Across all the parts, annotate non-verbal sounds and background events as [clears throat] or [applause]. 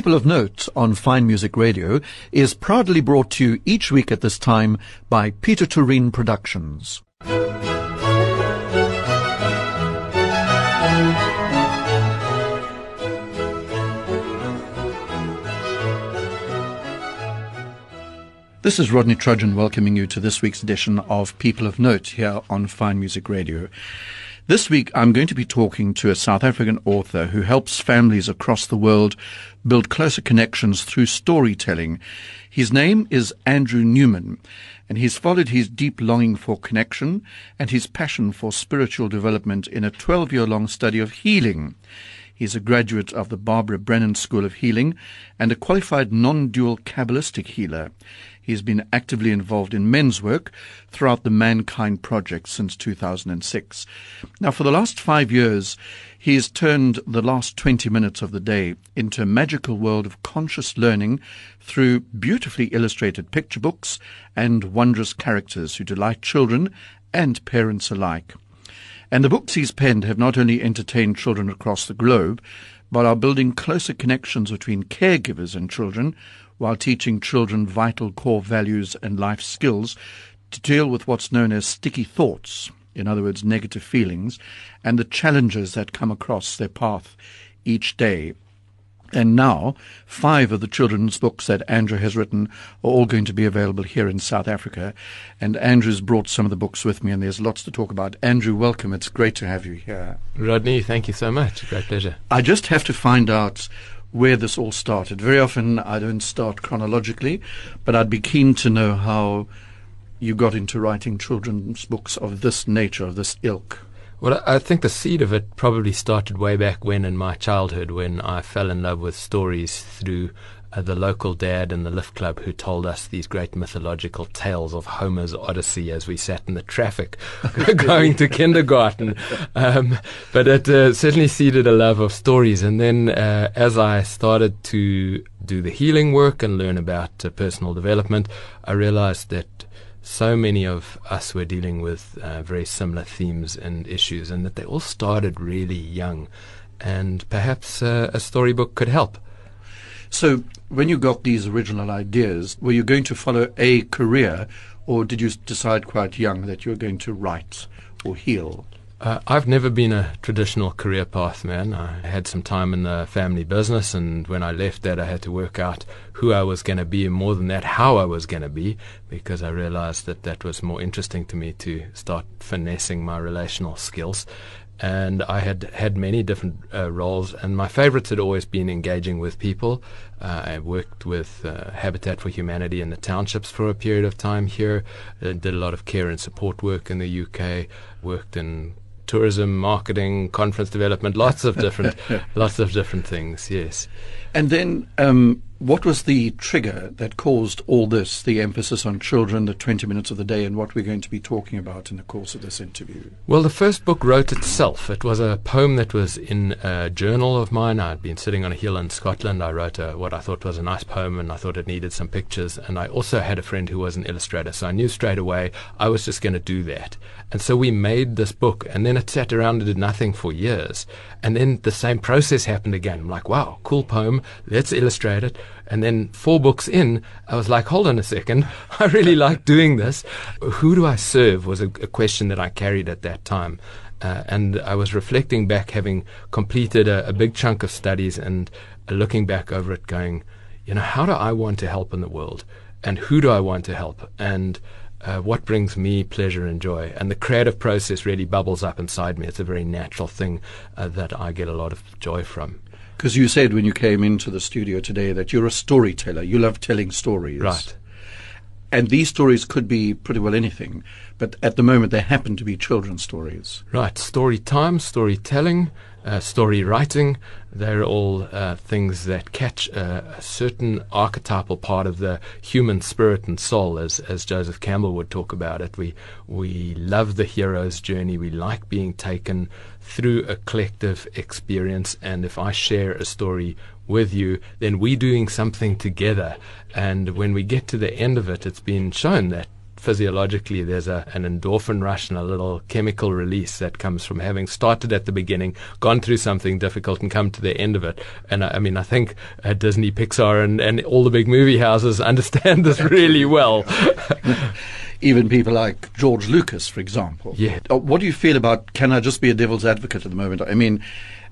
People of Note on Fine Music Radio is proudly brought to you each week at this time by Peter Turin Productions. This is Rodney Trudgeon welcoming you to this week's edition of People of Note here on Fine Music Radio. This week, I'm going to be talking to a South African author who helps families across the world build closer connections through storytelling. His name is Andrew Newman, and he's followed his deep longing for connection and his passion for spiritual development in a 12 year long study of healing. He's a graduate of the Barbara Brennan School of Healing and a qualified non-dual Kabbalistic healer. He's been actively involved in men's work throughout the Mankind Project since 2006. Now, for the last five years, he has turned the last 20 minutes of the day into a magical world of conscious learning through beautifully illustrated picture books and wondrous characters who delight children and parents alike. And the books he's penned have not only entertained children across the globe, but are building closer connections between caregivers and children while teaching children vital core values and life skills to deal with what's known as sticky thoughts, in other words, negative feelings, and the challenges that come across their path each day. And now, five of the children's books that Andrew has written are all going to be available here in South Africa. And Andrew's brought some of the books with me, and there's lots to talk about. Andrew, welcome. It's great to have you here. Rodney, thank you so much. Great pleasure. I just have to find out where this all started. Very often I don't start chronologically, but I'd be keen to know how you got into writing children's books of this nature, of this ilk. Well, I think the seed of it probably started way back when in my childhood when I fell in love with stories through uh, the local dad in the lift club who told us these great mythological tales of Homer's Odyssey as we sat in the traffic [laughs] going to kindergarten. Um, but it uh, certainly seeded a love of stories. And then uh, as I started to do the healing work and learn about uh, personal development, I realized that so many of us were dealing with uh, very similar themes and issues, and that they all started really young. And perhaps uh, a storybook could help. So, when you got these original ideas, were you going to follow a career, or did you decide quite young that you were going to write or heal? Uh, I've never been a traditional career path man. I had some time in the family business, and when I left that, I had to work out who I was going to be, and more than that, how I was going to be, because I realized that that was more interesting to me to start finessing my relational skills. And I had had many different uh, roles, and my favorites had always been engaging with people. Uh, I worked with uh, Habitat for Humanity in the townships for a period of time here, uh, did a lot of care and support work in the UK, worked in tourism, marketing, conference development, lots of different, [laughs] lots of different things. Yes. And then, um, what was the trigger that caused all this? The emphasis on children, the twenty minutes of the day, and what we're going to be talking about in the course of this interview. Well, the first book wrote itself. It was a poem that was in a journal of mine. I'd been sitting on a hill in Scotland. I wrote a, what I thought was a nice poem, and I thought it needed some pictures. And I also had a friend who was an illustrator, so I knew straight away I was just going to do that. And so we made this book, and then it sat around and did nothing for years. And then the same process happened again. I'm like, wow, cool poem. Let's illustrate it. And then four books in, I was like, hold on a second. [laughs] I really like doing this. Who do I serve was a, a question that I carried at that time. Uh, and I was reflecting back, having completed a, a big chunk of studies and uh, looking back over it, going, you know, how do I want to help in the world? And who do I want to help? And uh, what brings me pleasure and joy. And the creative process really bubbles up inside me. It's a very natural thing uh, that I get a lot of joy from. Because you said when you came into the studio today that you're a storyteller. You love telling stories. Right. And these stories could be pretty well anything, but at the moment they happen to be children's stories. Right. Story time, storytelling, story writing, they're all uh, things that catch a, a, certain archetypal part of the human spirit and soul, as, as Joseph Campbell would talk about it. We, we love the hero's journey. We like being taken through a collective experience. And if I share a story with you, then we're doing something together. And when we get to the end of it, it's been shown that physiologically there's a, an endorphin rush and a little chemical release that comes from having started at the beginning, gone through something difficult, and come to the end of it. And I, I mean, I think uh, Disney, Pixar, and, and all the big movie houses [laughs] understand this really well. [laughs] even people like George Lucas, for example. Yeah. Uh, what do you feel about? Can I just be a devil's advocate at the moment? I mean,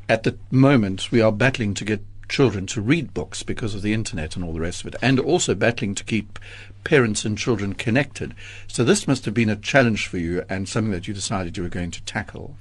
at the moment we are battling to get children to read books because of the internet and all the rest of it, and also battling to keep parents and children connected. So this must have been a challenge for you and something that you decided you were going to tackle.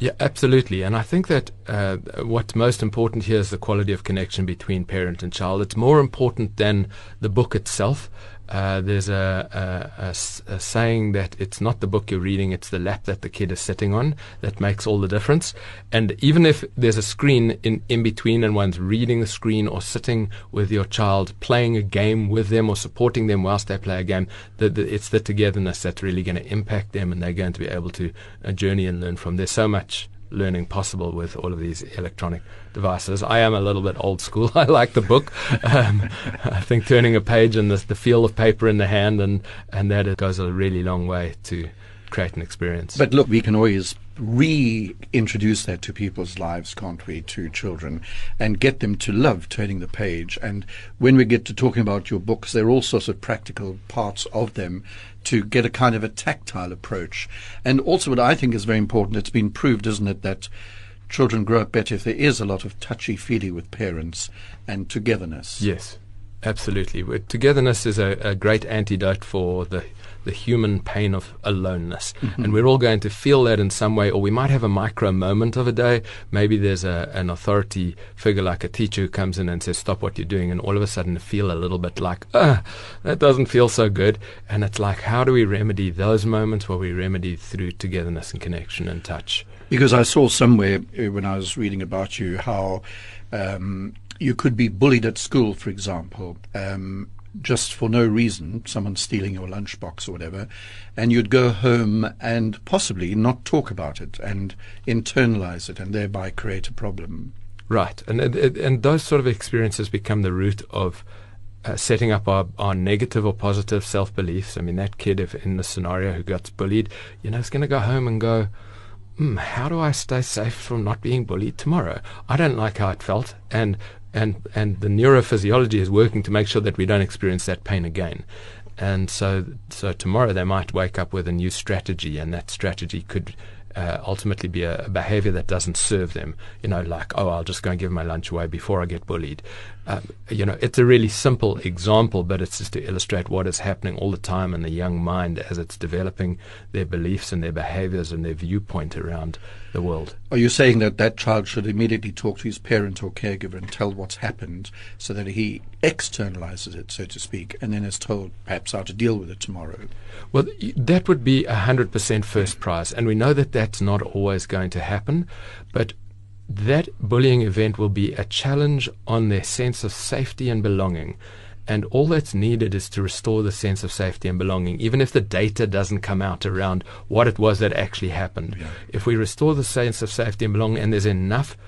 Yeah, absolutely. And I think that uh, what's most important here is the quality of connection between parent and child. It's more important than the book itself. Uh, there's a, a, a, a, saying that it's not the book you're reading, it's the lap that the kid is sitting on that makes all the difference. And even if there's a screen in, in between and one's reading the screen or sitting with your child, playing a game with them or supporting them whilst they play a game, the, the, it's the togetherness that's really going to impact them and they're going to be able to uh, journey and learn from. There's so much learning possible with all of these electronic devices. I am a little bit old school. [laughs] I like the book. Um, [laughs] I think turning a page and the, the feel of paper in the hand and, and that it goes a really long way to create an experience. But look, we can always reintroduce that to people's lives, can't we, to children, and get them to love turning the page. And when we get to talking about your books, there are all sorts of practical parts of them to get a kind of a tactile approach. And also, what I think is very important, it's been proved, isn't it, that children grow up better if there is a lot of touchy feely with parents and togetherness. Yes, absolutely. Togetherness is a, a great antidote for the the human pain of aloneness. Mm-hmm. And we're all going to feel that in some way, or we might have a micro moment of a day. Maybe there's a, an authority figure like a teacher who comes in and says, Stop what you're doing. And all of a sudden feel a little bit like, Ah, that doesn't feel so good. And it's like, how do we remedy those moments? Well, we remedy through togetherness and connection and touch. Because I saw somewhere uh, when I was reading about you how um, you could be bullied at school, for example. Um, just for no reason, someone stealing your lunchbox or whatever, and you'd go home and possibly not talk about it and internalize it and thereby create a problem. Right, and and, and those sort of experiences become the root of uh, setting up our, our negative or positive self beliefs. I mean, that kid, if in the scenario who gets bullied, you know, is going to go home and go, mm, how do I stay safe from not being bullied tomorrow? I don't like how it felt, and and and the neurophysiology is working to make sure that we don't experience that pain again. And so, so tomorrow they might wake up with a new strategy, and that strategy could uh, ultimately be a, a, behavior that doesn't serve them. You know, like, oh, I'll just go and give my lunch away before I get bullied. Um, you know, it's a really simple example, but it's just to illustrate what is happening all the time in the young mind as it's developing their beliefs and their behaviors and their viewpoint around the world. Are you saying that that child should immediately talk to his parent or caregiver and tell what's happened so that he externalizes it, so to speak, and then is told perhaps how to deal with it tomorrow? Well, that would be a 100% first prize, and we know that that's not always going to happen, but that bullying event will be a challenge on their sense of safety and belonging. And all that's needed is to restore the sense of safety and belonging, even if the data doesn't come out around what it was that actually happened. Yeah. If we restore the sense of safety and belonging, and there's enough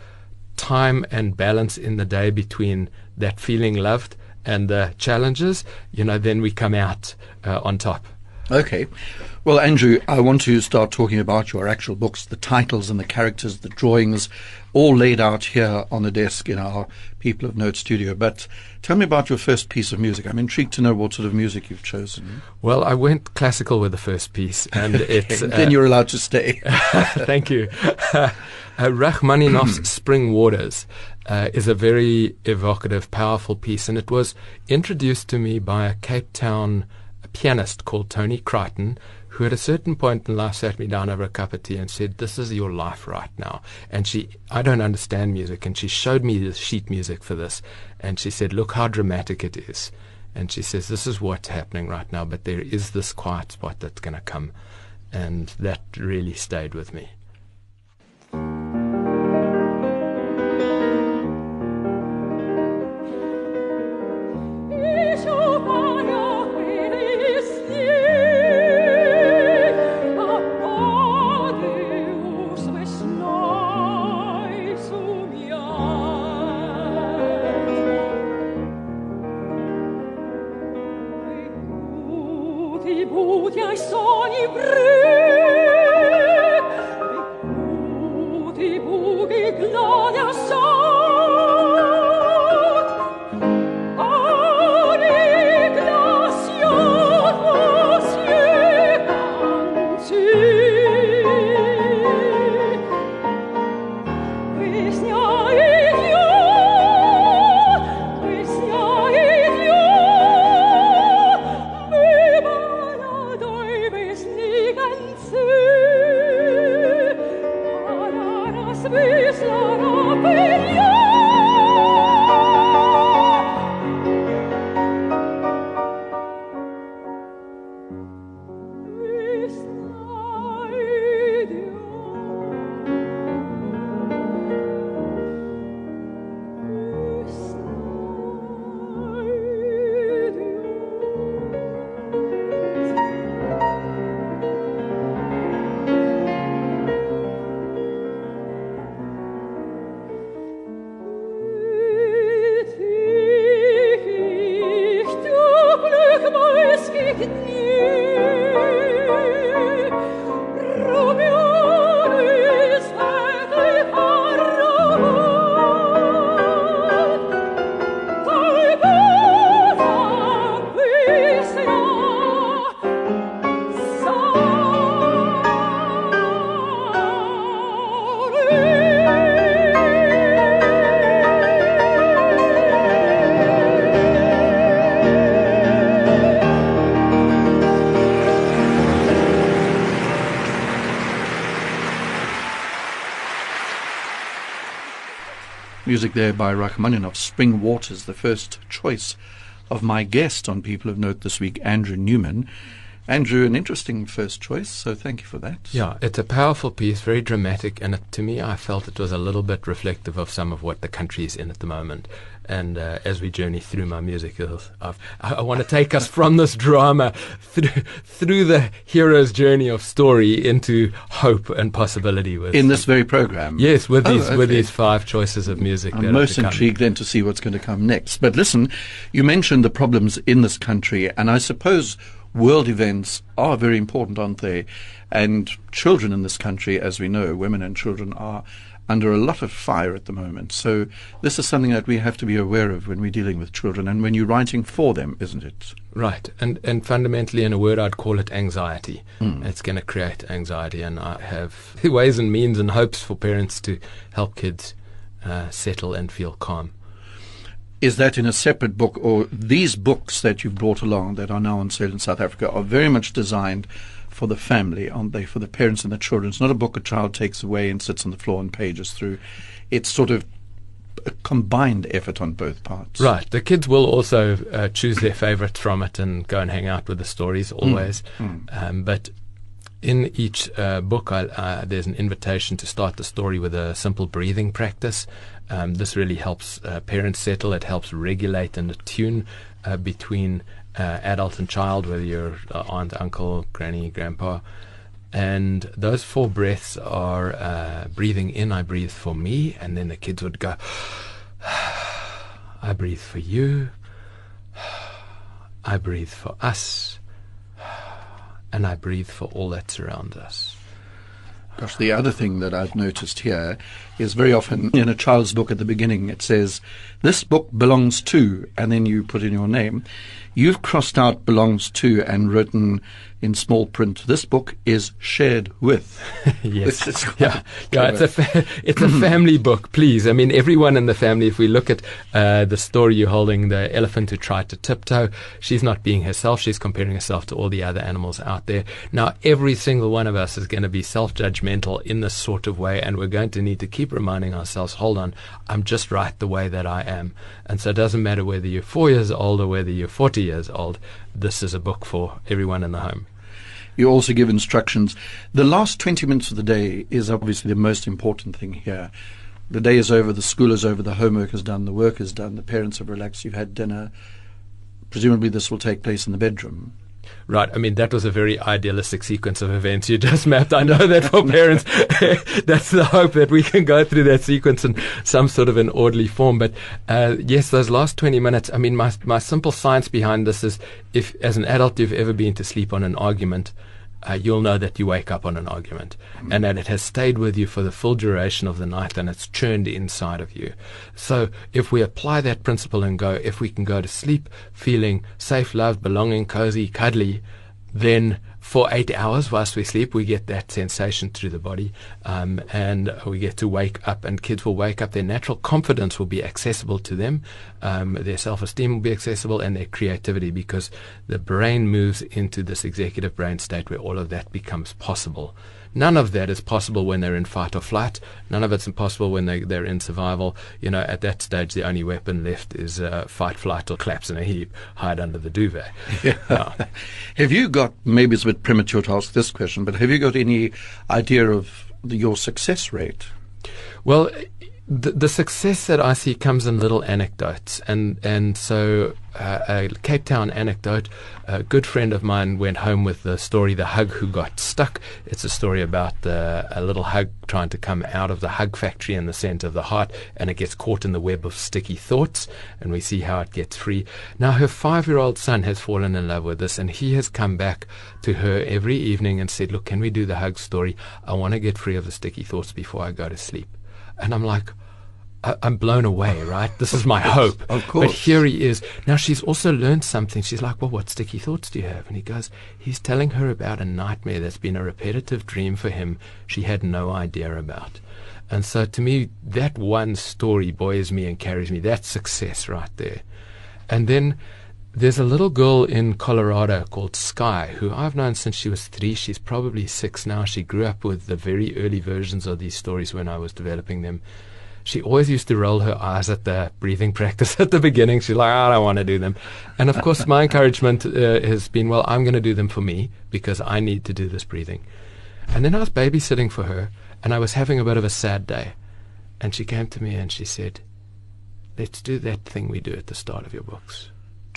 time and balance in the day between that feeling loved and the challenges, you know, then we come out uh, on top. Okay. Well, Andrew, I want to start talking about your actual books, the titles and the characters, the drawings, all laid out here on the desk in our People of Note studio. But tell me about your first piece of music. I'm intrigued to know what sort of music you've chosen. Well, I went classical with the first piece, and [laughs] it's. then uh, you're allowed to stay. [laughs] [laughs] thank you. uh, Rachmaninoff's [clears throat] Spring Waters uh, is a very evocative, powerful piece, and it was introduced to me by a Cape Town pianist called Tony Crichton, who at a certain point in life sat me down over a cup of tea and said, This is your life right now. And she, I don't understand music. And she showed me the sheet music for this. And she said, Look how dramatic it is. And she says, This is what's happening right now, but there is this quiet spot that's going to come. And that really stayed with me. sono Music there by Rachmaninoff, Spring Waters, the first choice of my guest on People of Note this week, Andrew Newman. Andrew, an interesting first choice, so thank you for that. Yeah, it's a powerful piece, very dramatic, and it, to me, I felt it was a little bit reflective of some of what the country is in at the moment. And uh, as we journey through my music, i I, want to take us from this drama through, through the hero's journey of story into hope and possibility. With in this very program, yes, with oh, these okay. with these five choices of music. I'm most intrigued then to see what's going to come next. But listen, you mentioned the problems in this country, and I suppose world events are very important, aren't they? And children in this country, as we know, women and children are under a lot of fire at the moment. So this is something that we have to be aware of when we're dealing with children and when you're writing for them, isn't it? Right. And and fundamentally in a word I'd call it anxiety. Mm. It's going to create anxiety and I have [laughs] ways and means and hopes for parents to help kids uh, settle and feel calm. Is that in a separate book or these books that you've brought along that are now on sale in South Africa are very much designed for the family, aren't they? For the parents and the children. It's not a book a child takes away and sits on the floor and pages through. It's sort of a combined effort on both parts. Right. The kids will also uh, choose their favorites from it and go and hang out with the stories mm. always. Mm. Mm. Um, but in each uh, book, I, uh, there's an invitation to start the story with a simple breathing practice. Um, this really helps uh, parents settle. It helps regulate and attune uh, between uh, adult and child, whether you're uh, aunt, uncle, granny, grandpa. And those four breaths are uh, breathing in, I breathe for me, and then the kids would go, [sighs] I breathe for you, [sighs] I breathe for us, [sighs] and I breathe for all that surrounds us. Gosh, the other thing that I've noticed here is very often in a child's book at the beginning it says, This book belongs to, and then you put in your name. You've crossed out belongs to and written in small print, this book is shared with. [laughs] yes. yeah. yeah, it's a, fa- it's a [clears throat] family book, please. I mean, everyone in the family, if we look at uh, the story you're holding, the elephant who tried to tiptoe, she's not being herself. She's comparing herself to all the other animals out there. Now, every single one of us is going to be self judgmental in this sort of way, and we're going to need to keep reminding ourselves, hold on, I'm just right the way that I am. And so it doesn't matter whether you're four years old or whether you're 40 years old, this is a book for everyone in the home. You also give instructions. The last 20 minutes of the day is obviously the most important thing here. The day is over, the school is over, the homework is done, the work is done, the parents have relaxed, you've had dinner. Presumably, this will take place in the bedroom. Right. I mean, that was a very idealistic sequence of events you just [laughs] mapped. I know that for parents, [laughs] that's the hope that we can go through that sequence in some sort of an orderly form. But uh, yes, those last 20 minutes, I mean, my, my simple science behind this is if, as an adult, you've ever been to sleep on an argument, uh, you'll know that you wake up on an argument mm. and that it has stayed with you for the full duration of the night and it's churned inside of you. So if we apply that principle and go, if we can go to sleep feeling safe, loved, belonging, cozy, cuddly, then for eight hours whilst we sleep, we get that sensation through the body, um, and we get to wake up. And kids will wake up; their natural confidence will be accessible to them, um, their self-esteem will be accessible, and their creativity, because the brain moves into this executive brain state where all of that becomes possible. None of that is possible when they're in fight or flight. None of it's impossible when they, they're in survival. You know, at that stage, the only weapon left is uh, fight, flight, or collapse in a heap, hide under the duvet. Yeah. [laughs] have you got, maybe it's a bit premature to ask this question, but have you got any idea of your success rate? Well, the, the success that I see comes in little anecdotes, and and so uh, a Cape Town anecdote. A good friend of mine went home with the story "The Hug Who Got Stuck." It's a story about the, a little hug trying to come out of the hug factory in the center of the heart, and it gets caught in the web of sticky thoughts, and we see how it gets free. Now her five-year-old son has fallen in love with this, and he has come back to her every evening and said, "Look, can we do the hug story? I want to get free of the sticky thoughts before I go to sleep." And I'm like, I, am blown away, right? This is my hope. Of course. But here he is. Now she's also learned something. She's like, well, what sticky thoughts do you have? And he goes, he's telling her about a nightmare that's been a repetitive dream for him she had no idea about. And so to me, that one story buoys me and carries me. That's success right there. And then there's a little girl in Colorado called Sky, who I've known since she was three. She's probably six now. She grew up with the very early versions of these stories when I was developing them she always used to roll her eyes at the breathing [laughs] practice at the beginning. She's like, I don't want to do them. And of course, my encouragement uh, has been, well, I'm going to do them for me because I need to do this breathing. And then I was babysitting for her and I was having a bit of a sad day. And she came to me and she said, let's do that thing we do at the start of your books.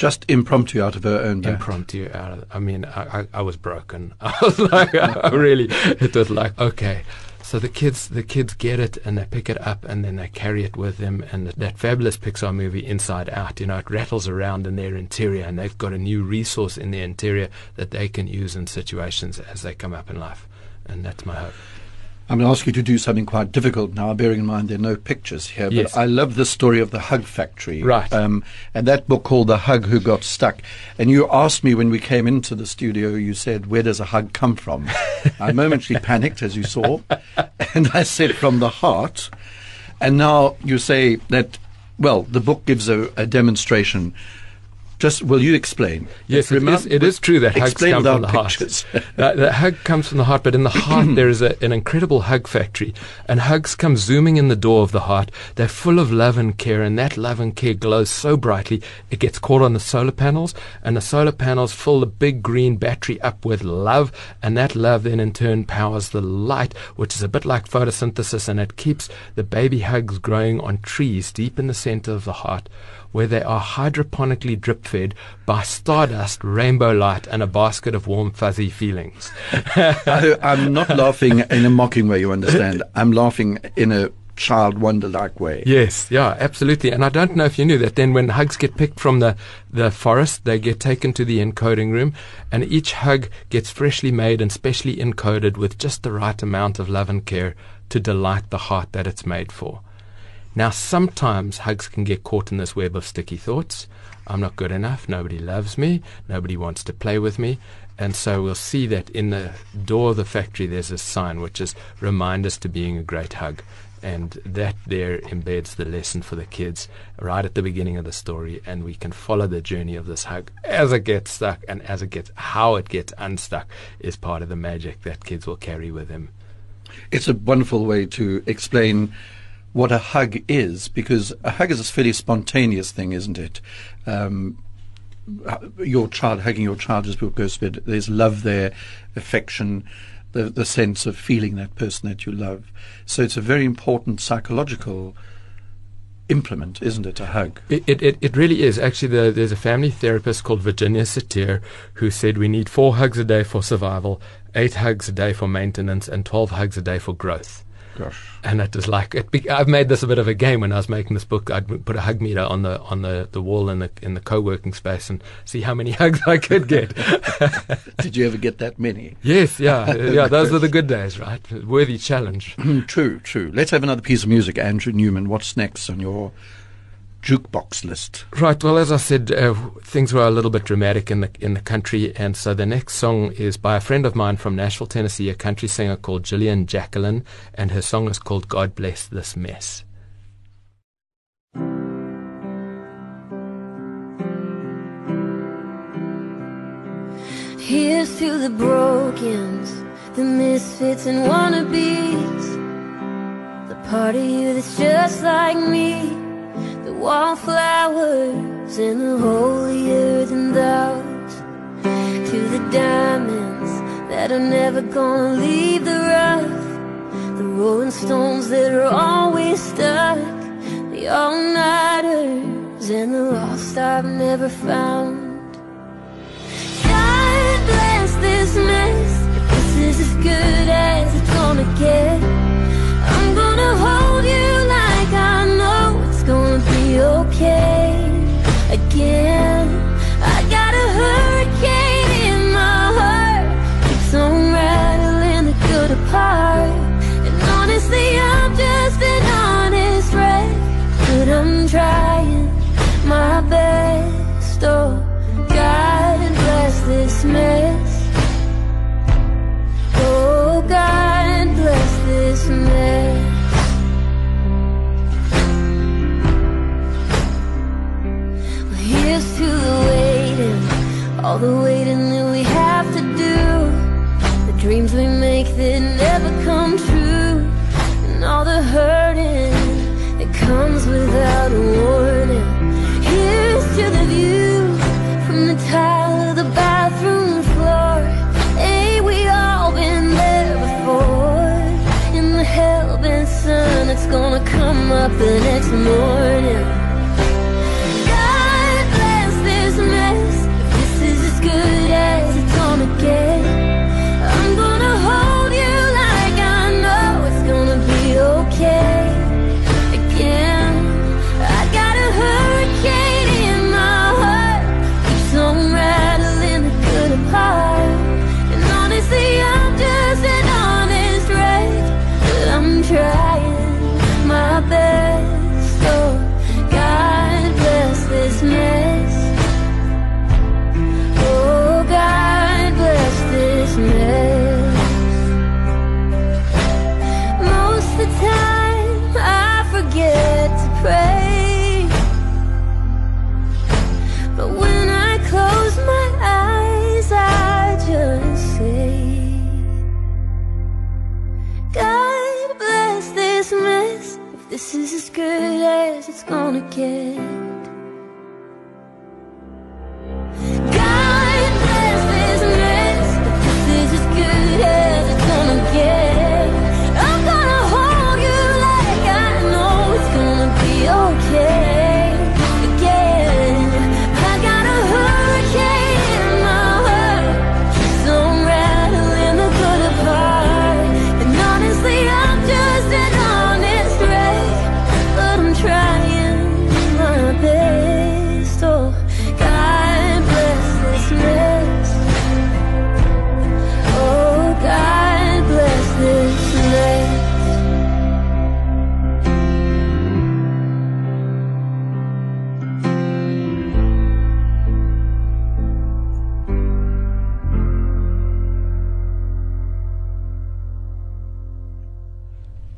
Just impromptu out of her own. Impromptu out of, I mean, I, I, I was broken. [laughs] I was like, I really, it was like, okay, so the kids, the kids get it and they pick it up and then they carry it with them. And that fabulous Pixar movie, Inside Out, you know, it rattles around in their interior and they've got a new resource in their interior that they can use in situations as they come up in life. And that's my hope. I'm going to ask you to do something quite difficult now, bearing in mind there are no pictures here. But yes. I love the story of the Hug Factory. Right. Um, and that book called The Hug Who Got Stuck. And you asked me when we came into the studio, you said, Where does a hug come from? I momentarily [laughs] panicked, as you saw. And I said, From the heart. And now you say that, well, the book gives a, a demonstration just will you explain? Yes, it is, it is true that hugs come from the pictures. heart. [laughs] uh, the hug comes from the heart, but in the heart [clears throat] there is a, an incredible hug factory, and hugs come zooming in the door of the heart. They're full of love and care, and that love and care glows so brightly it gets caught on the solar panels, and the solar panels fill the big green battery up with love, and that love then in turn powers the light, which is a bit like photosynthesis, and it keeps the baby hugs growing on trees deep in the center of the heart where they are hydroponically drip fed by stardust, rainbow light, and a basket of warm, fuzzy feelings. [laughs] I, I'm not [laughs] laughing in a mocking way, you understand. I'm laughing in a child wonder like way. Yes, yeah, absolutely. And I don't know if you knew that then when hugs get picked from the, the forest, they get taken to the encoding room, and each hug gets freshly made and specially encoded with just the right amount of love and care to delight the heart that it's made for. Now, sometimes hugs can get caught in this web of sticky thoughts. I'm not good enough. Nobody loves me. Nobody wants to play with me. And so we'll see that in the door of the factory, there's a sign which is remind us to being a great hug. And that there embeds the lesson for the kids right at the beginning of the story. And we can follow the journey of this hug as it gets stuck and as it gets, how it gets unstuck is part of the magic that kids will carry with them. It's a wonderful way to explain what a hug is, because a hug is a fairly spontaneous thing, isn't it? Um, your child hugging your child as book goes to bed. There's love there, affection, the the sense of feeling that person that you love. So it's a very important psychological implement, isn't it? A hug. It it, it really is. Actually, the, there's a family therapist called Virginia Satir who said we need four hugs a day for survival, eight hugs a day for maintenance, and twelve hugs a day for growth. Gosh. And it was like it be, I've made this a bit of a game when I was making this book. I'd put a hug meter on the on the, the wall in the in the co-working space and see how many [laughs] hugs I could get. [laughs] Did you ever get that many? Yes, yeah, [laughs] yeah. Those were the good days, right? Worthy challenge. [clears throat] true, true. Let's have another piece of music. Andrew Newman, what's next on your jukebox list? Right. Well, as I said, uh, things were a little bit dramatic in the in the country, and so the next song is by a friend of mine from Nashville, Tennessee, a country singer called Jillian Jacqueline, and her song is called "God Bless This Mess." Here's to the brokens, the misfits and wannabes, the part of you that's just like me the wallflowers and the holy earthen thoughts To the diamonds that are never gonna leave the rough. The rolling stones that are always stuck. The all-nighters and the lost I've never found. God bless come up the it's gonna get.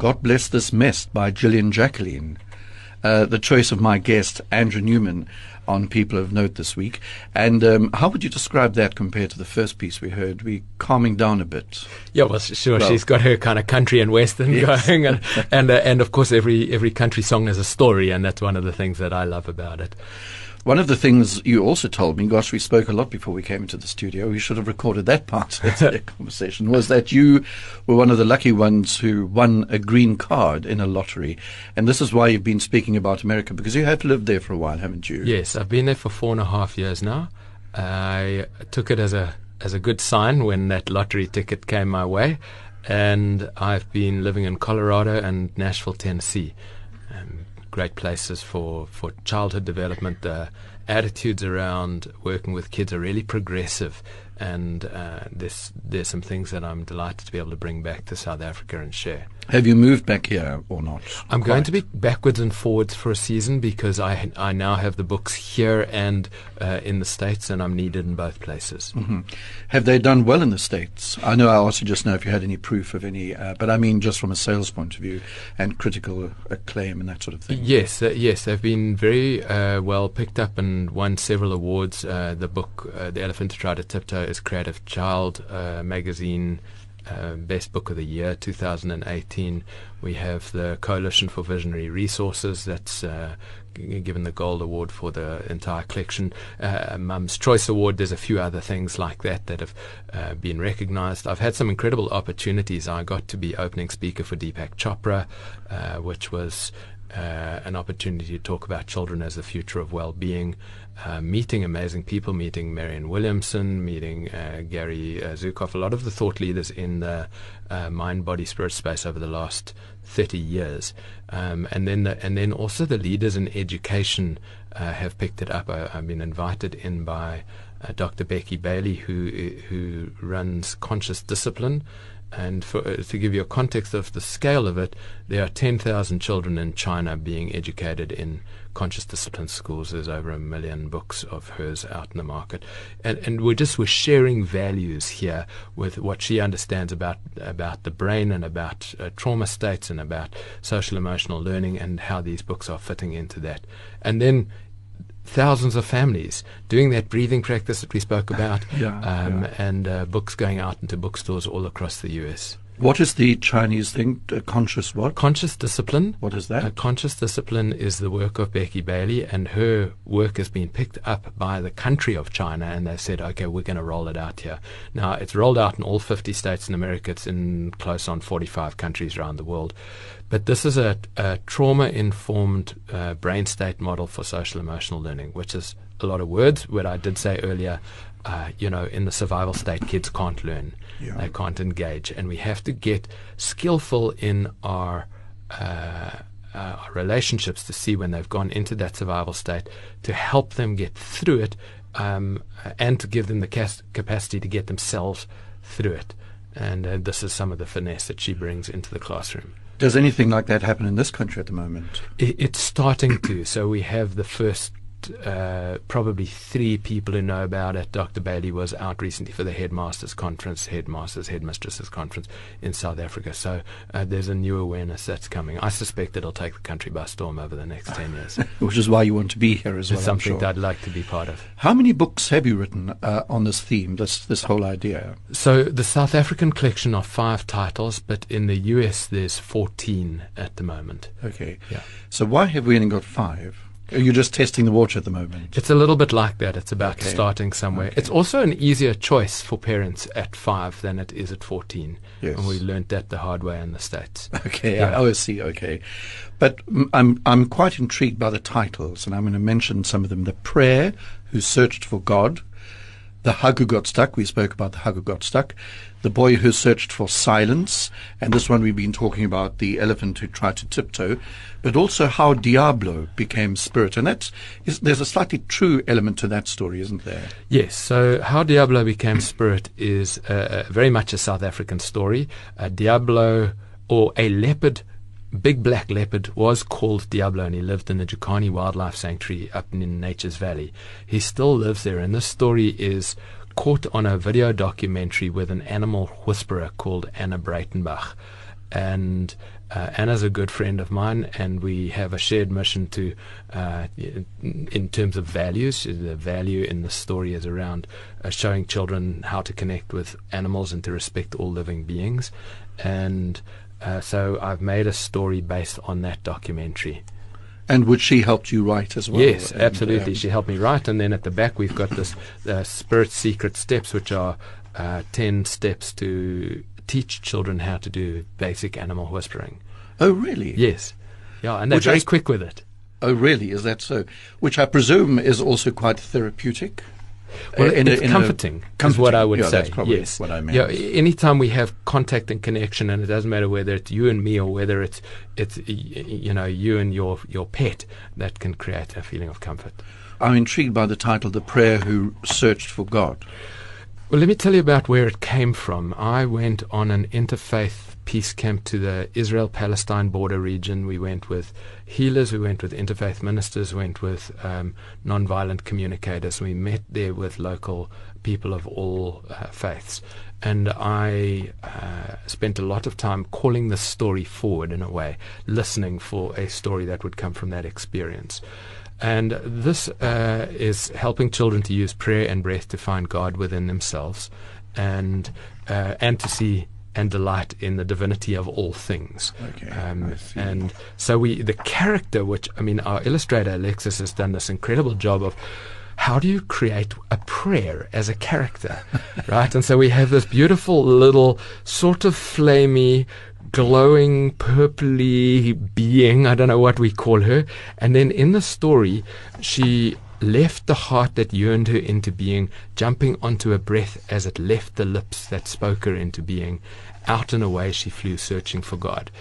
God Bless This Mess by Jillian Jacqueline. Uh, the choice of my guest, Andrew Newman, on People of Note this week. And um, how would you describe that compared to the first piece we heard? We calming down a bit. Yeah, well, sure. Well- she's got her kind of country and western Yes. going, and [laughs] and, uh, and of course, every every country song has a story, and that's one of the things that I love about it. One of the things you also told me, gosh, we spoke a lot before we came into the studio. We should have recorded that part [laughs] of the [laughs] conversation. Was that you were one of the lucky ones who won a green card in a lottery, and this is why you've been speaking about America because you have lived there for a while, haven't you? Yes, I've been there for four and a half years now. I took it as a as a good sign when that lottery ticket came my way. And I've been living in Colorado and Nashville, Tennessee. Great places for, for childhood development. Uh, attitudes around working with kids are really progressive and uh, there's there's some things that I'm delighted to be able to bring back to South Africa and share. Have you moved back here or not? I'm Quite. going to be backwards and forwards for a season because I I now have the books here and uh, in the states, and I'm needed in both places. Mm-hmm. Have they done well in the states? I know I asked you just now if you had any proof of any, uh, but I mean just from a sales point of view and critical acclaim and that sort of thing. Yes, uh, yes, they've been very uh, well picked up and won several awards. Uh, the book, The Elephant Who Tried to Tiptoe is Creative Child uh, magazine uh, Best Book of the Year 2018. We have the Coalition for Visionary Resources that's uh, given the Gold Award for the entire collection. Uh, Mum's Choice Award. There's a few other things like that that have uh, been recognized. I've had some incredible opportunities. I got to be opening speaker for Deepak Chopra, uh, which was uh, an opportunity to talk about children as the future of well-being, uh, meeting amazing people, meeting Marianne Williamson, meeting uh, Gary uh, Zukav, a lot of the thought leaders in the uh, mind, body, spirit space over the last 30 years, um, and then the, and then also the leaders in education uh, have picked it up. I, have been invited in by Dr. Becky Bailey, who who runs Conscious Discipline. And for, uh, to give you a context of the scale of it, there are 10,000 children in China being educated in conscious discipline schools. There's over a million books of hers out in the market, and and we're just we're sharing values here with what she understands about about the brain and about uh, trauma states and about social emotional learning and how these books are fitting into that. And then thousands of families doing that breathing practice that we spoke about, [laughs] yeah, um, yeah. and uh, books going out into bookstores all across the US. What is the Chinese thing? Uh, conscious what? Conscious discipline. What is that? Uh, conscious discipline is the work of Becky Bailey, and her work has been picked up by the country of China, and they said, okay, we're going to roll it out here. Now, it's rolled out in all 50 states in America. It's in close on 45 countries around the world. But this is a, a trauma informed uh, brain state model for social emotional learning, which is a lot of words. What I did say earlier, uh, you know, in the survival state, kids can't learn, yeah. they can't engage, and we have to get skillful in our. Uh, uh, relationships to see when they've gone into that survival state to help them get through it um, and to give them the cas- capacity to get themselves through it. And uh, this is some of the finesse that she brings into the classroom. Does anything like that happen in this country at the moment? It, it's starting to. So we have the first uh, probably three people who know about it. Dr. Bailey was out recently for the headmasters conference, headmasters, headmistresses conference in South Africa. So uh, there's a new awareness that's coming. I suspect that it'll take the country by storm over the next 10 years. [laughs] Which is why you want to be here as well. it's something sure. that I'd like to be part of. How many books have you written uh, on this theme, this, this whole idea? So the South African collection are five titles, but in the US there's 14 at the moment. Okay. Yeah. So why have we only got five? Are just testing the water at the moment? It's a little bit like that. It's about okay. starting somewhere. Okay. It's also an easier choice for parents at five than it is at 14. Yes. And we learned that the hard way in the States. [laughs] Okay, yeah. I, oh, I see, okay. But I'm, I'm quite intrigued by the titles, and I'm going to mention some of them. The Prayer Who Searched for God, The Hug Who Got Stuck. We spoke about The Hug Who Got Stuck. The Boy Who Searched for Silence, and this one we've been talking about, The Elephant Who Tried to Tiptoe but also how Diablo became spirit. And that's, is, there's a slightly true element to that story, isn't there? Yes. So how Diablo became spirit is uh, very much a South African story. Uh, Diablo, or a leopard, big black leopard, was called Diablo, and he lived in the Jukani Wildlife Sanctuary up in Nature's Valley. He still lives there, and this story is caught on a video documentary with an animal whisperer called Anna Breytenbach. And uh, Anna's a good friend of mine, and we have a shared mission to, uh, in terms of values. The value in the story is around uh, showing children how to connect with animals and to respect all living beings. And uh, so I've made a story based on that documentary. And which she helped you write as well? Yes, and, absolutely. Um, she helped me write. And then at the back, we've got this uh, Spirit Secret Steps, which are uh, 10 steps to teach children how to do basic animal whispering. Oh, really? Yes. Yeah, and they're Which very quick with it. Oh, really? Is that so? Which I presume is also quite therapeutic. Well, uh, in it's a, comforting, comforting, is what I would yeah, say. yes, what I meant. Yeah, anytime we have contact and connection, and it doesn't matter whether it's you and me or whether it's it's you know you and your your pet, that can create a feeling of comfort. I'm intrigued by the title, "The Prayer Who Searched for God." Well, let me tell you about where it came from. I went on an interfaith peace camp to the Israel Palestine border region. We went with healers, we went with interfaith ministers, we went with um, non-violent communicators. We met there with local people of all uh, faiths. And I uh, spent a lot of time calling the story forward in a way, listening for a story that would come from that experience. And this uh, is helping children to use prayer and breath to find God within themselves and, uh, and to see and delight in the divinity of all things. Okay, um, and so we, the character, which I mean, our illustrator Alexis has done this incredible job of. How do you create a prayer as a character, [laughs] right? And so we have this beautiful little sort of flamey, glowing purpley being. I don't know what we call her. And then in the story, she left the heart that yearned her into being, jumping onto a breath as it left the lips that spoke her into being. Out and away she flew, searching for God.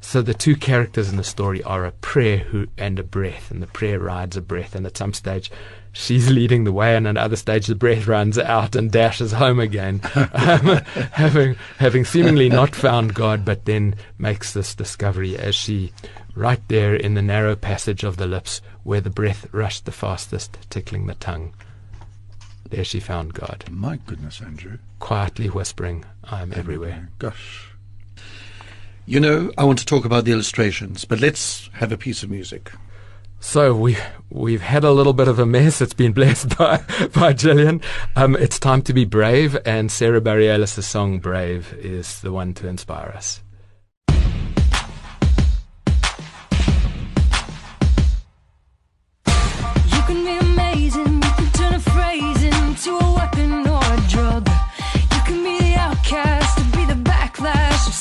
So the two characters in the story are a prayer who, and a breath, and the prayer rides a breath, and at some stage she's leading the way, and at another stage the breath runs out and dashes home again, [laughs] um, [laughs] having having seemingly not found God, but then makes this discovery as she, right there in the narrow passage of the lips where the breath rushed the fastest, tickling the tongue. There she found God. My goodness, Andrew. Quietly whispering, I am everywhere. Gosh. You know, I want to talk about the illustrations, but let's have a piece of music. So we we've had a little bit of a mess. It's been blessed [laughs] by by Jillian. Um, it's time to be brave, and Sarah Bareilles' song "Brave" is the one to inspire us.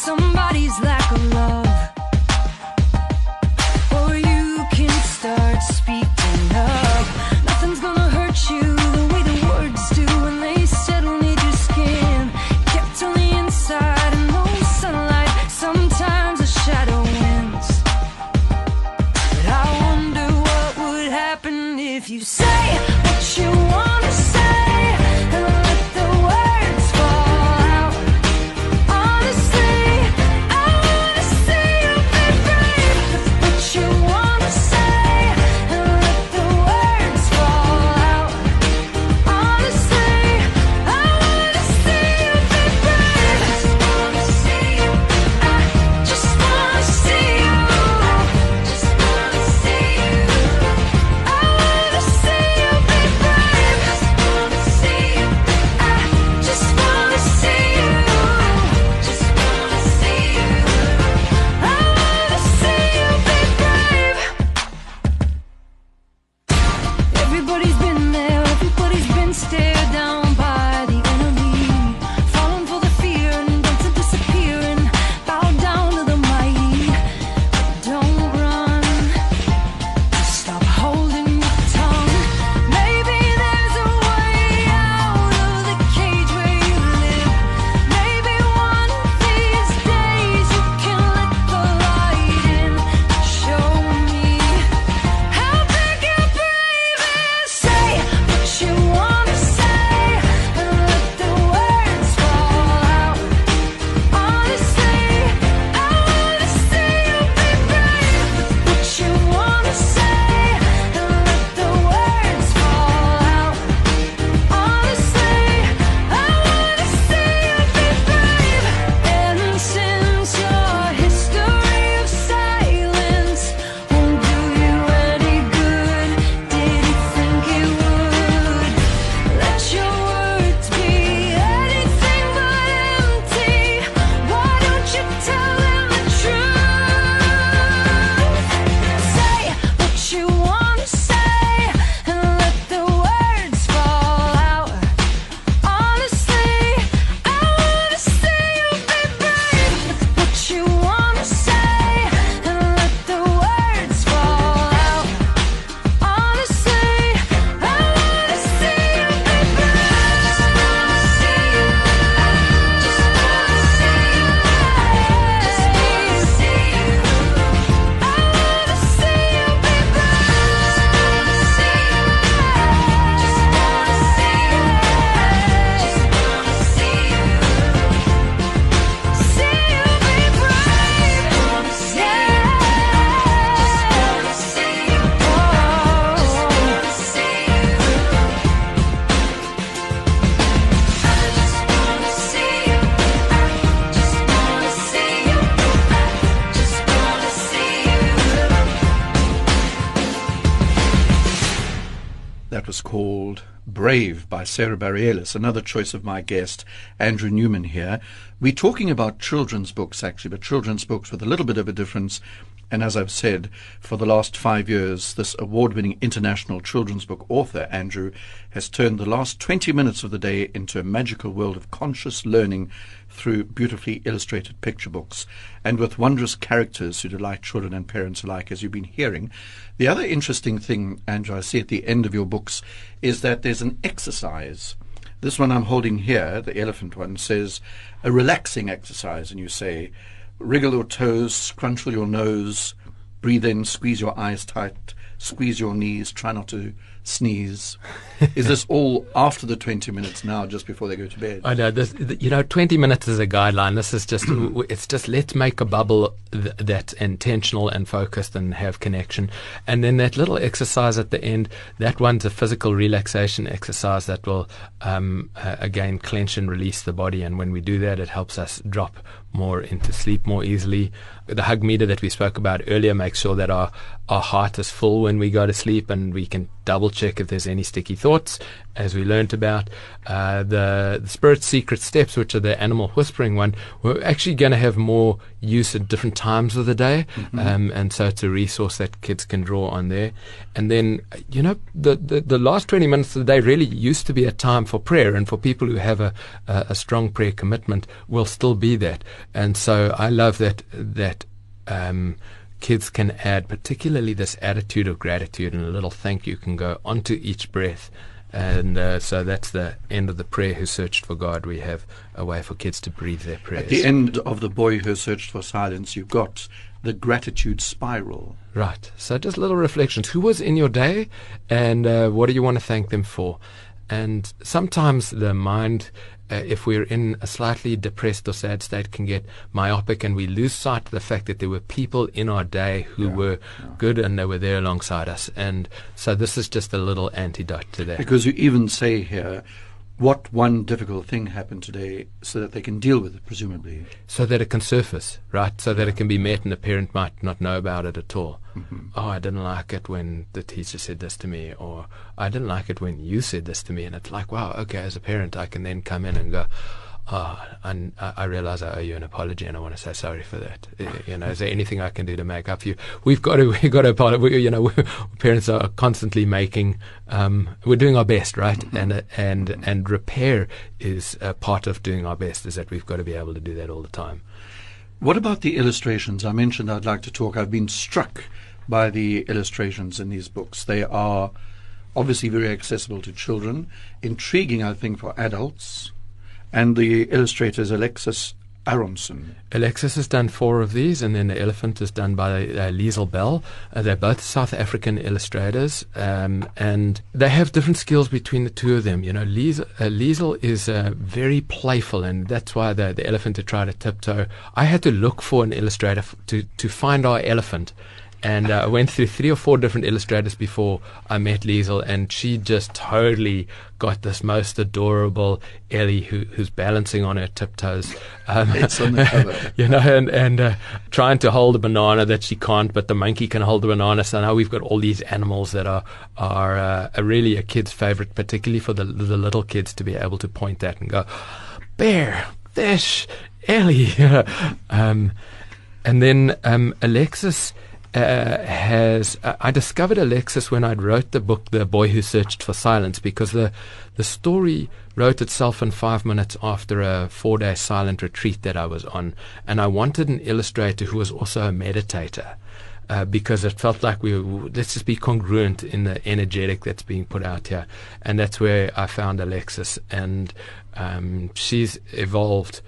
somebody's lack of love. Brave by Sarah Bareilles, another choice of my guest, Andrew Newman here. We're talking about children's books actually, but children's books with a little bit of a difference and as I've said, for the last five years, this award winning international children's book author, Andrew, has turned the last 20 minutes of the day into a magical world of conscious learning through beautifully illustrated picture books and with wondrous characters who delight children and parents alike, as you've been hearing. The other interesting thing, Andrew, I see at the end of your books, is that there's an exercise. This one I'm holding here, the elephant one, says a relaxing exercise, and you say, wriggle your toes, scrunch your nose, breathe in, squeeze your eyes tight, squeeze your knees, try not to sneeze. is this all after the 20 minutes now, just before they go to bed? I know. This, you know, 20 minutes is a guideline. This is just, it's just let's make a bubble th- that's intentional and focused and have connection. And then that little exercise at the end, that one's a physical relaxation exercise that will, um, uh, again, clench and release the body. And when we do that, it helps us drop more into sleep more easily. The hug meter that we spoke about earlier makes sure that our, our heart is full when we go to sleep and we can double check if there's any sticky thoughts, as we learned about. Uh, the, the Spirit Secret Steps, which are the animal whispering one, we're actually going to have more use at different times of the day. Mm-hmm. Um, and so it's a resource that kids can draw on there. And then, you know, the, the, the, last 20 minutes of the day really used to be a time for prayer. And for people who have a, a, a strong prayer commitment, will still be that. And so I love that, that, um, kids can add, particularly this attitude of gratitude and a little thank you can go onto each breath. And uh, so that's the end of the prayer who searched for God. We have a way for kids to breathe their prayers. At the end of the boy who searched for silence, you've got the gratitude spiral. Right. So just little reflections. Who was in your day and uh, what do you want to thank them for? And sometimes the mind uh, if we're in a slightly depressed or sad state, can get myopic and we lose sight of the fact that there were people in our day who yeah, were yeah. good and they were there alongside us. And so this is just a little antidote to that. Because you even say here, what one difficult thing happened today so that they can deal with it, presumably. So that it can surface, right? So that it can be met and the parent might not know about it at all. Mm-hmm. Oh, I didn't like it when the teacher said this to me, or I didn't like it when you said this to me. And it's like, wow, okay, as a parent, I can then come in and go, oh, and I realize I owe you an apology, and I want to say sorry for that. You know, is there anything I can do to make up for you? We've got to, [laughs] we've got to apologize. You know, [laughs] parents are constantly making. Um, we're doing our best, right? Mm-hmm. And and and repair is a part of doing our best. Is that we've got to be able to do that all the time. What about the illustrations? I mentioned I'd like to talk. I've been struck by the illustrations in these books. They are obviously very accessible to children, intriguing, I think, for adults and the illustrator is Alexis Aronson. Alexis has done four of these, and then the elephant is done by uh, Liesel Bell. Uh, they're both South African illustrators, um, and they have different skills between the two of them. You know, Liesel, uh, Liesel is uh, very playful, and that's why the, the elephant had tried to tiptoe. I had to look for an illustrator f- to, to find our elephant and uh, I went through three or four different illustrators before I met Liesel, and she just totally got this most adorable Ellie who, who's balancing on her tiptoes. Um, it's on the cover. [laughs] you know, and, and uh, trying to hold a banana that she can't, but the monkey can hold the banana. So now we've got all these animals that are are, uh, really a kid's favorite, particularly for the, the little kids to be able to point at and go, bear, fish, Ellie. [laughs] um, and then um, Alexis uh, has uh, I discovered Alexis when I wrote the book The Boy Who Searched for Silence because the the story wrote itself in 5 minutes after a 4-day silent retreat that I was on. And I wanted an illustrator who was also a meditator uh, because it felt like we let's just be congruent in the energetic that's being put out here. And that's where I found Alexis. And um, she's evolved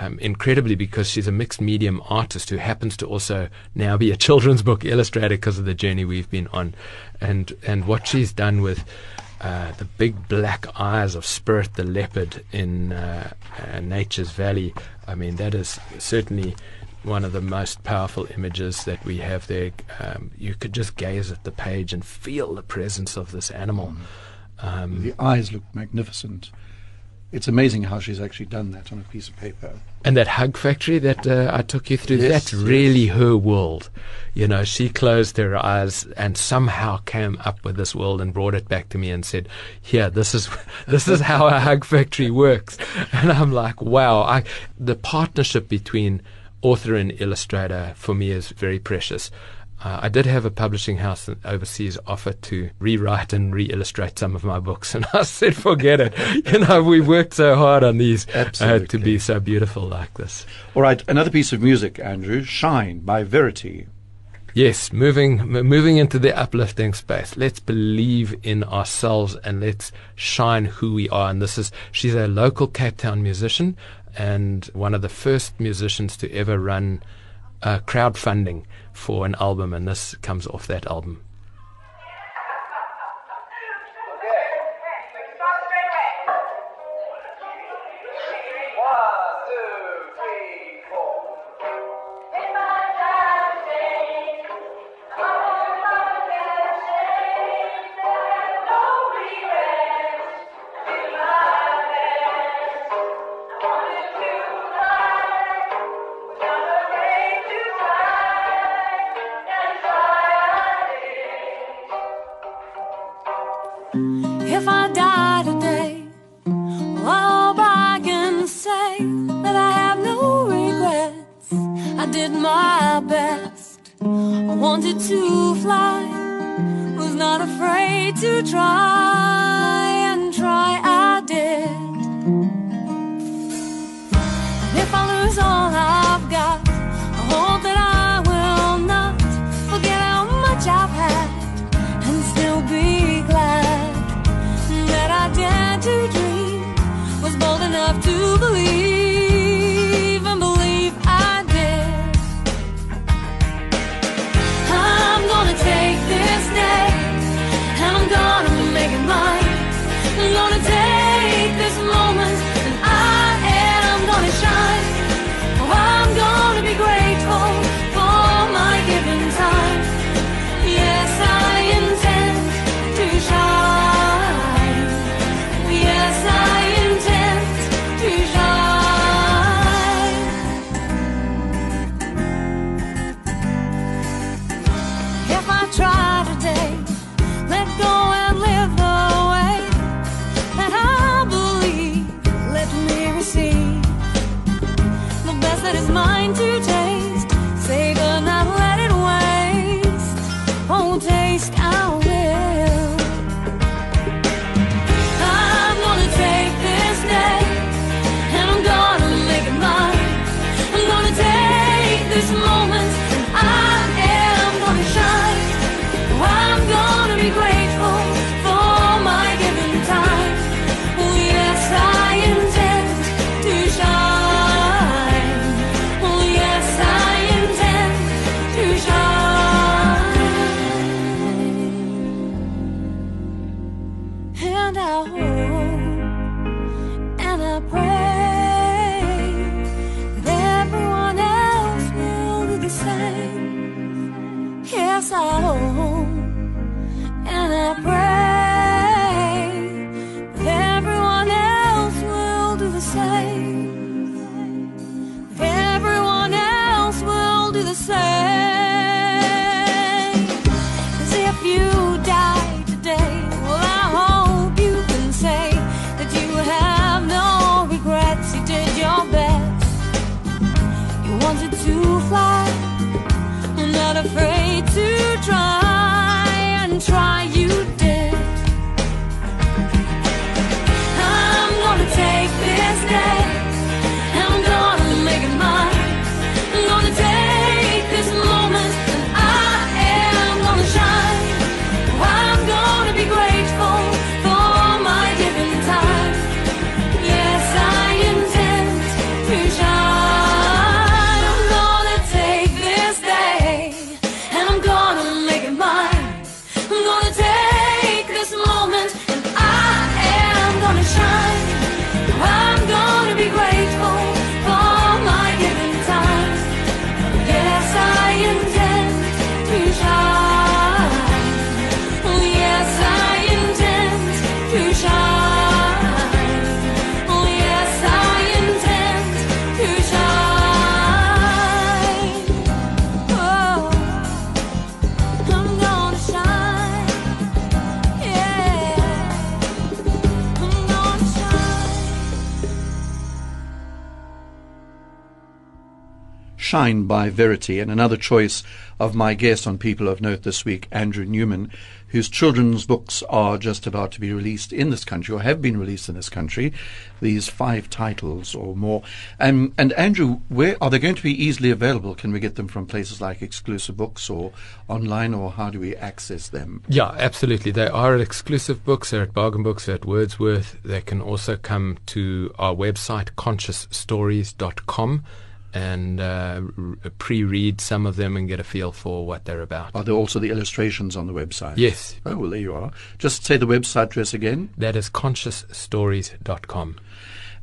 um, incredibly because she's a mixed medium artist who happens to also now be a children's book illustrator because of the journey we've been on, and and what she's done with. Uh, the big black eyes of Spirit the leopard in uh, uh, Nature's Valley. I mean, that is certainly one of the most powerful images that we have there. Um, you could just gaze at the page and feel the presence of this animal. Mm. Um, the eyes look magnificent. It's amazing how she's actually done that on a piece of paper. And that hug factory that uh, I took you through, Yes, that's yes. really her world. You know, she closed her eyes and somehow came up with this world and brought it back to me and said, "Here, this is [laughs] this is how a hug factory works." [laughs] And I'm like, "Wow!" I, the partnership between author and illustrator for me is very precious. Uh, I did have a publishing house overseas offer to rewrite and re-illustrate some of my books, [laughs] and I said, "Forget it." [laughs] You know, we worked so hard on these uh, to be so beautiful like this. All right, another piece of music, Andrew, Shine by Verity. Yes, moving moving into the uplifting space. Let's believe in ourselves and let's shine who we are. And this is she's a local Cape Town musician and one of the first musicians to ever run uh, crowdfunding for an album, and this comes off that album. Try Shine by Verity, and another choice of my guest on People of Note this week, Andrew Newman, whose children's books are just about to be released in this country or have been released in this country. These five titles or more. Um, and Andrew, where are they going to be easily available? Can we get them from places like Exclusive Books or online, or how do we access them? Yeah, absolutely. They are at exclusive books. They're at Bargain Books, they're at Wordsworth. They can also come to our website, consciousstories.com, and uh, r- pre-read some of them and get a feel for what they're about. Are there also the illustrations on the website? Yes, Oh, well, there you are. Just say the website address again. that is consciousstories.com.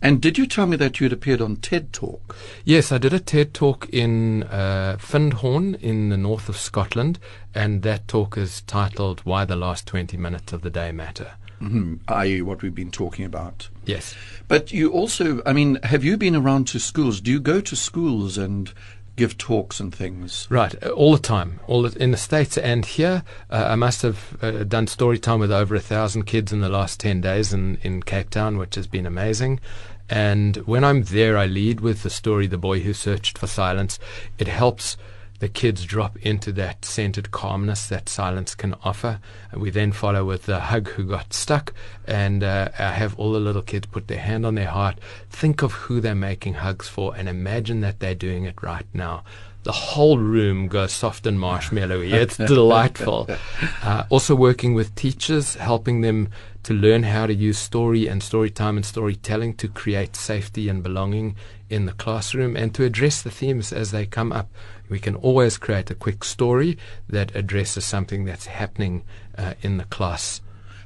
And did you tell me that you'd appeared on TED Talk? Yes, I did a TED talk in uh, Findhorn in the north of Scotland, and that talk is titled Why the Last 20 Minutes of the Day Matter. Mm-hmm. I.e., what we've been talking about. Yes. But you also, I mean, have you been around to schools? Do you go to schools and give talks and things? Right, uh, all the time, all the, in the states and here. Uh, I must have uh, done story time with over a thousand kids in the last ten days in in Cape Town, which has been amazing. And when I'm there, I lead with the story, "The Boy Who Searched for Silence." It helps the kids drop into that centered calmness that silence can offer. And we then follow with the hug who got stuck, and uh, I have all the little kids put their hand on their heart, think of who they're making hugs for, and imagine that they're doing it right now. The whole room goes soft and marshmallowy. It's [laughs] delightful. Uh, also, working with teachers, helping them to learn how to use story and story time and storytelling to create safety and belonging in the classroom and to address the themes as they come up. We can always create a quick story that addresses something that's happening uh, in the class.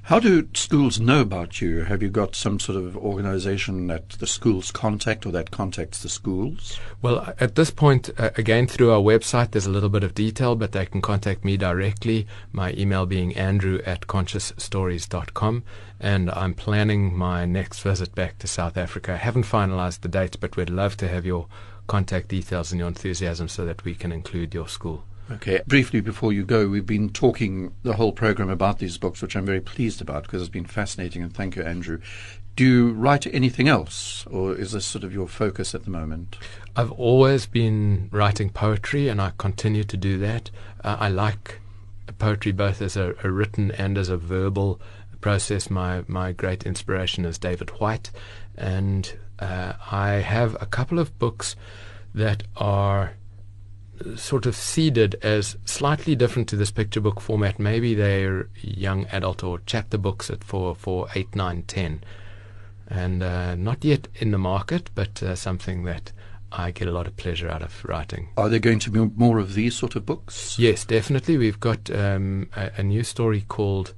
How do schools know about you? Have you got some sort of organization that the schools contact or that contacts the schools? Well, at this point, uh, again, through our website, there's a little bit of detail, but they can contact me directly. My email being andrew at consciousstories.com. And I'm planning my next visit back to South Africa. I haven't finalized the date, but we'd love to have your contact details and your enthusiasm so that we can include your school. Okay. Briefly before you go, we've been talking the whole program about these books, which I'm very pleased about because it's been fascinating. And thank you, Andrew. Do you write anything else, or is this sort of your focus at the moment? I've always been writing poetry, and I continue to do that. Uh, I like poetry both as a, a written and as a verbal process. My my great inspiration is David Whyte, and uh, I have a couple of books that are sort of seeded as slightly different to this picture book format. Maybe they're young adult or chapter books at for for eight, nine, ten, and uh, not yet in the market, but uh, something that I get a lot of pleasure out of writing. Are there going to be more of these sort of books? Yes, definitely. We've got um, a, a new story called.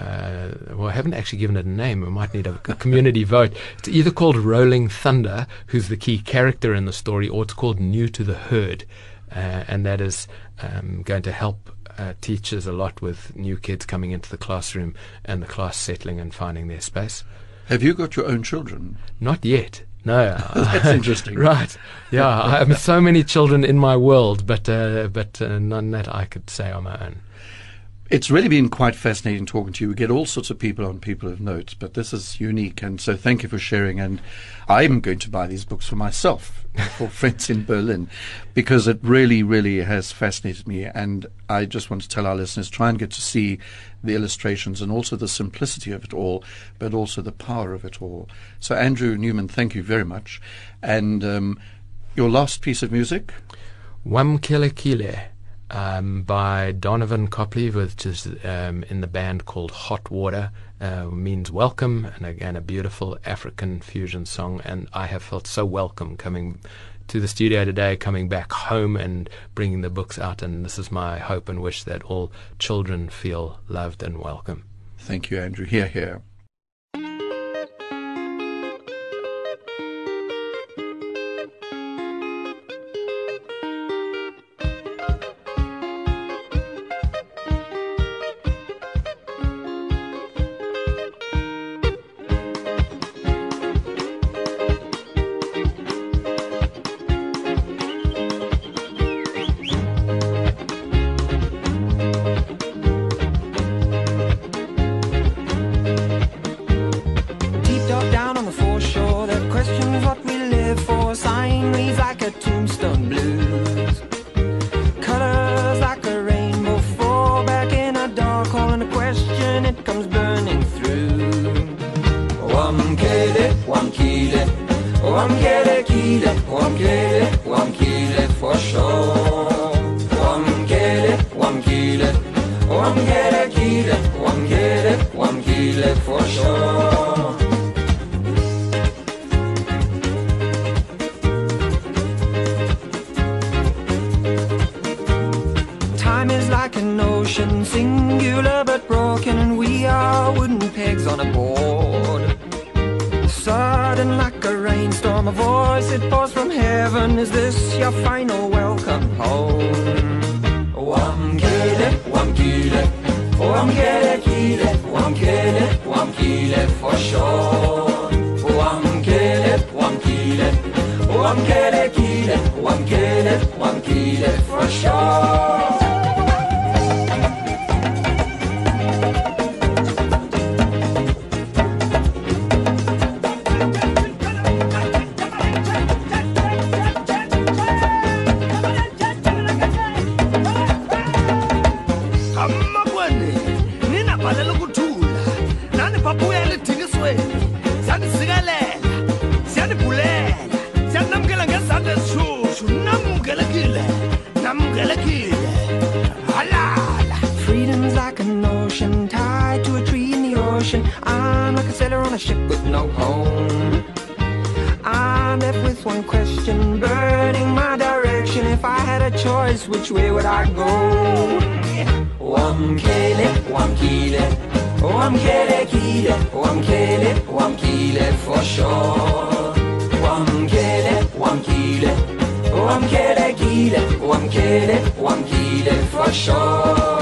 Uh, well, I haven't actually given it a name. We might need a, a community [laughs] vote. It's either called Rolling Thunder, who's the key character in the story, or it's called New to the Herd, uh, and that is um, going to help uh, teachers a lot with new kids coming into the classroom and the class settling and finding their space. Have you got your own children? Not yet. No, [laughs] That's interesting. [laughs] right? Yeah, I have so many children in my world, but uh, but uh, none that I could say on my own. It's really been quite fascinating talking to you. We get all sorts of people on People of Note, but this is unique, and so thank you for sharing. And I'm going to buy these books for myself, [laughs] for friends in Berlin, because it really, really has fascinated me. And I just want to tell our listeners try and get to see the illustrations and also the simplicity of it all, but also the power of it all. So, Andrew Newman, thank you very much. And um, your last piece of music? Wamkelekile um, by Donovan Copley, which is um, in the band called Hot Water, uh, means welcome, and again a beautiful African fusion song. And I have felt so welcome coming to the studio today, coming back home and bringing the books out. And this is my hope and wish that all children feel loved and welcome. Thank you, Andrew. Here, here. Oh, I'm getting shore. Wamkele, kilo, one kilo, one kilo, for sure.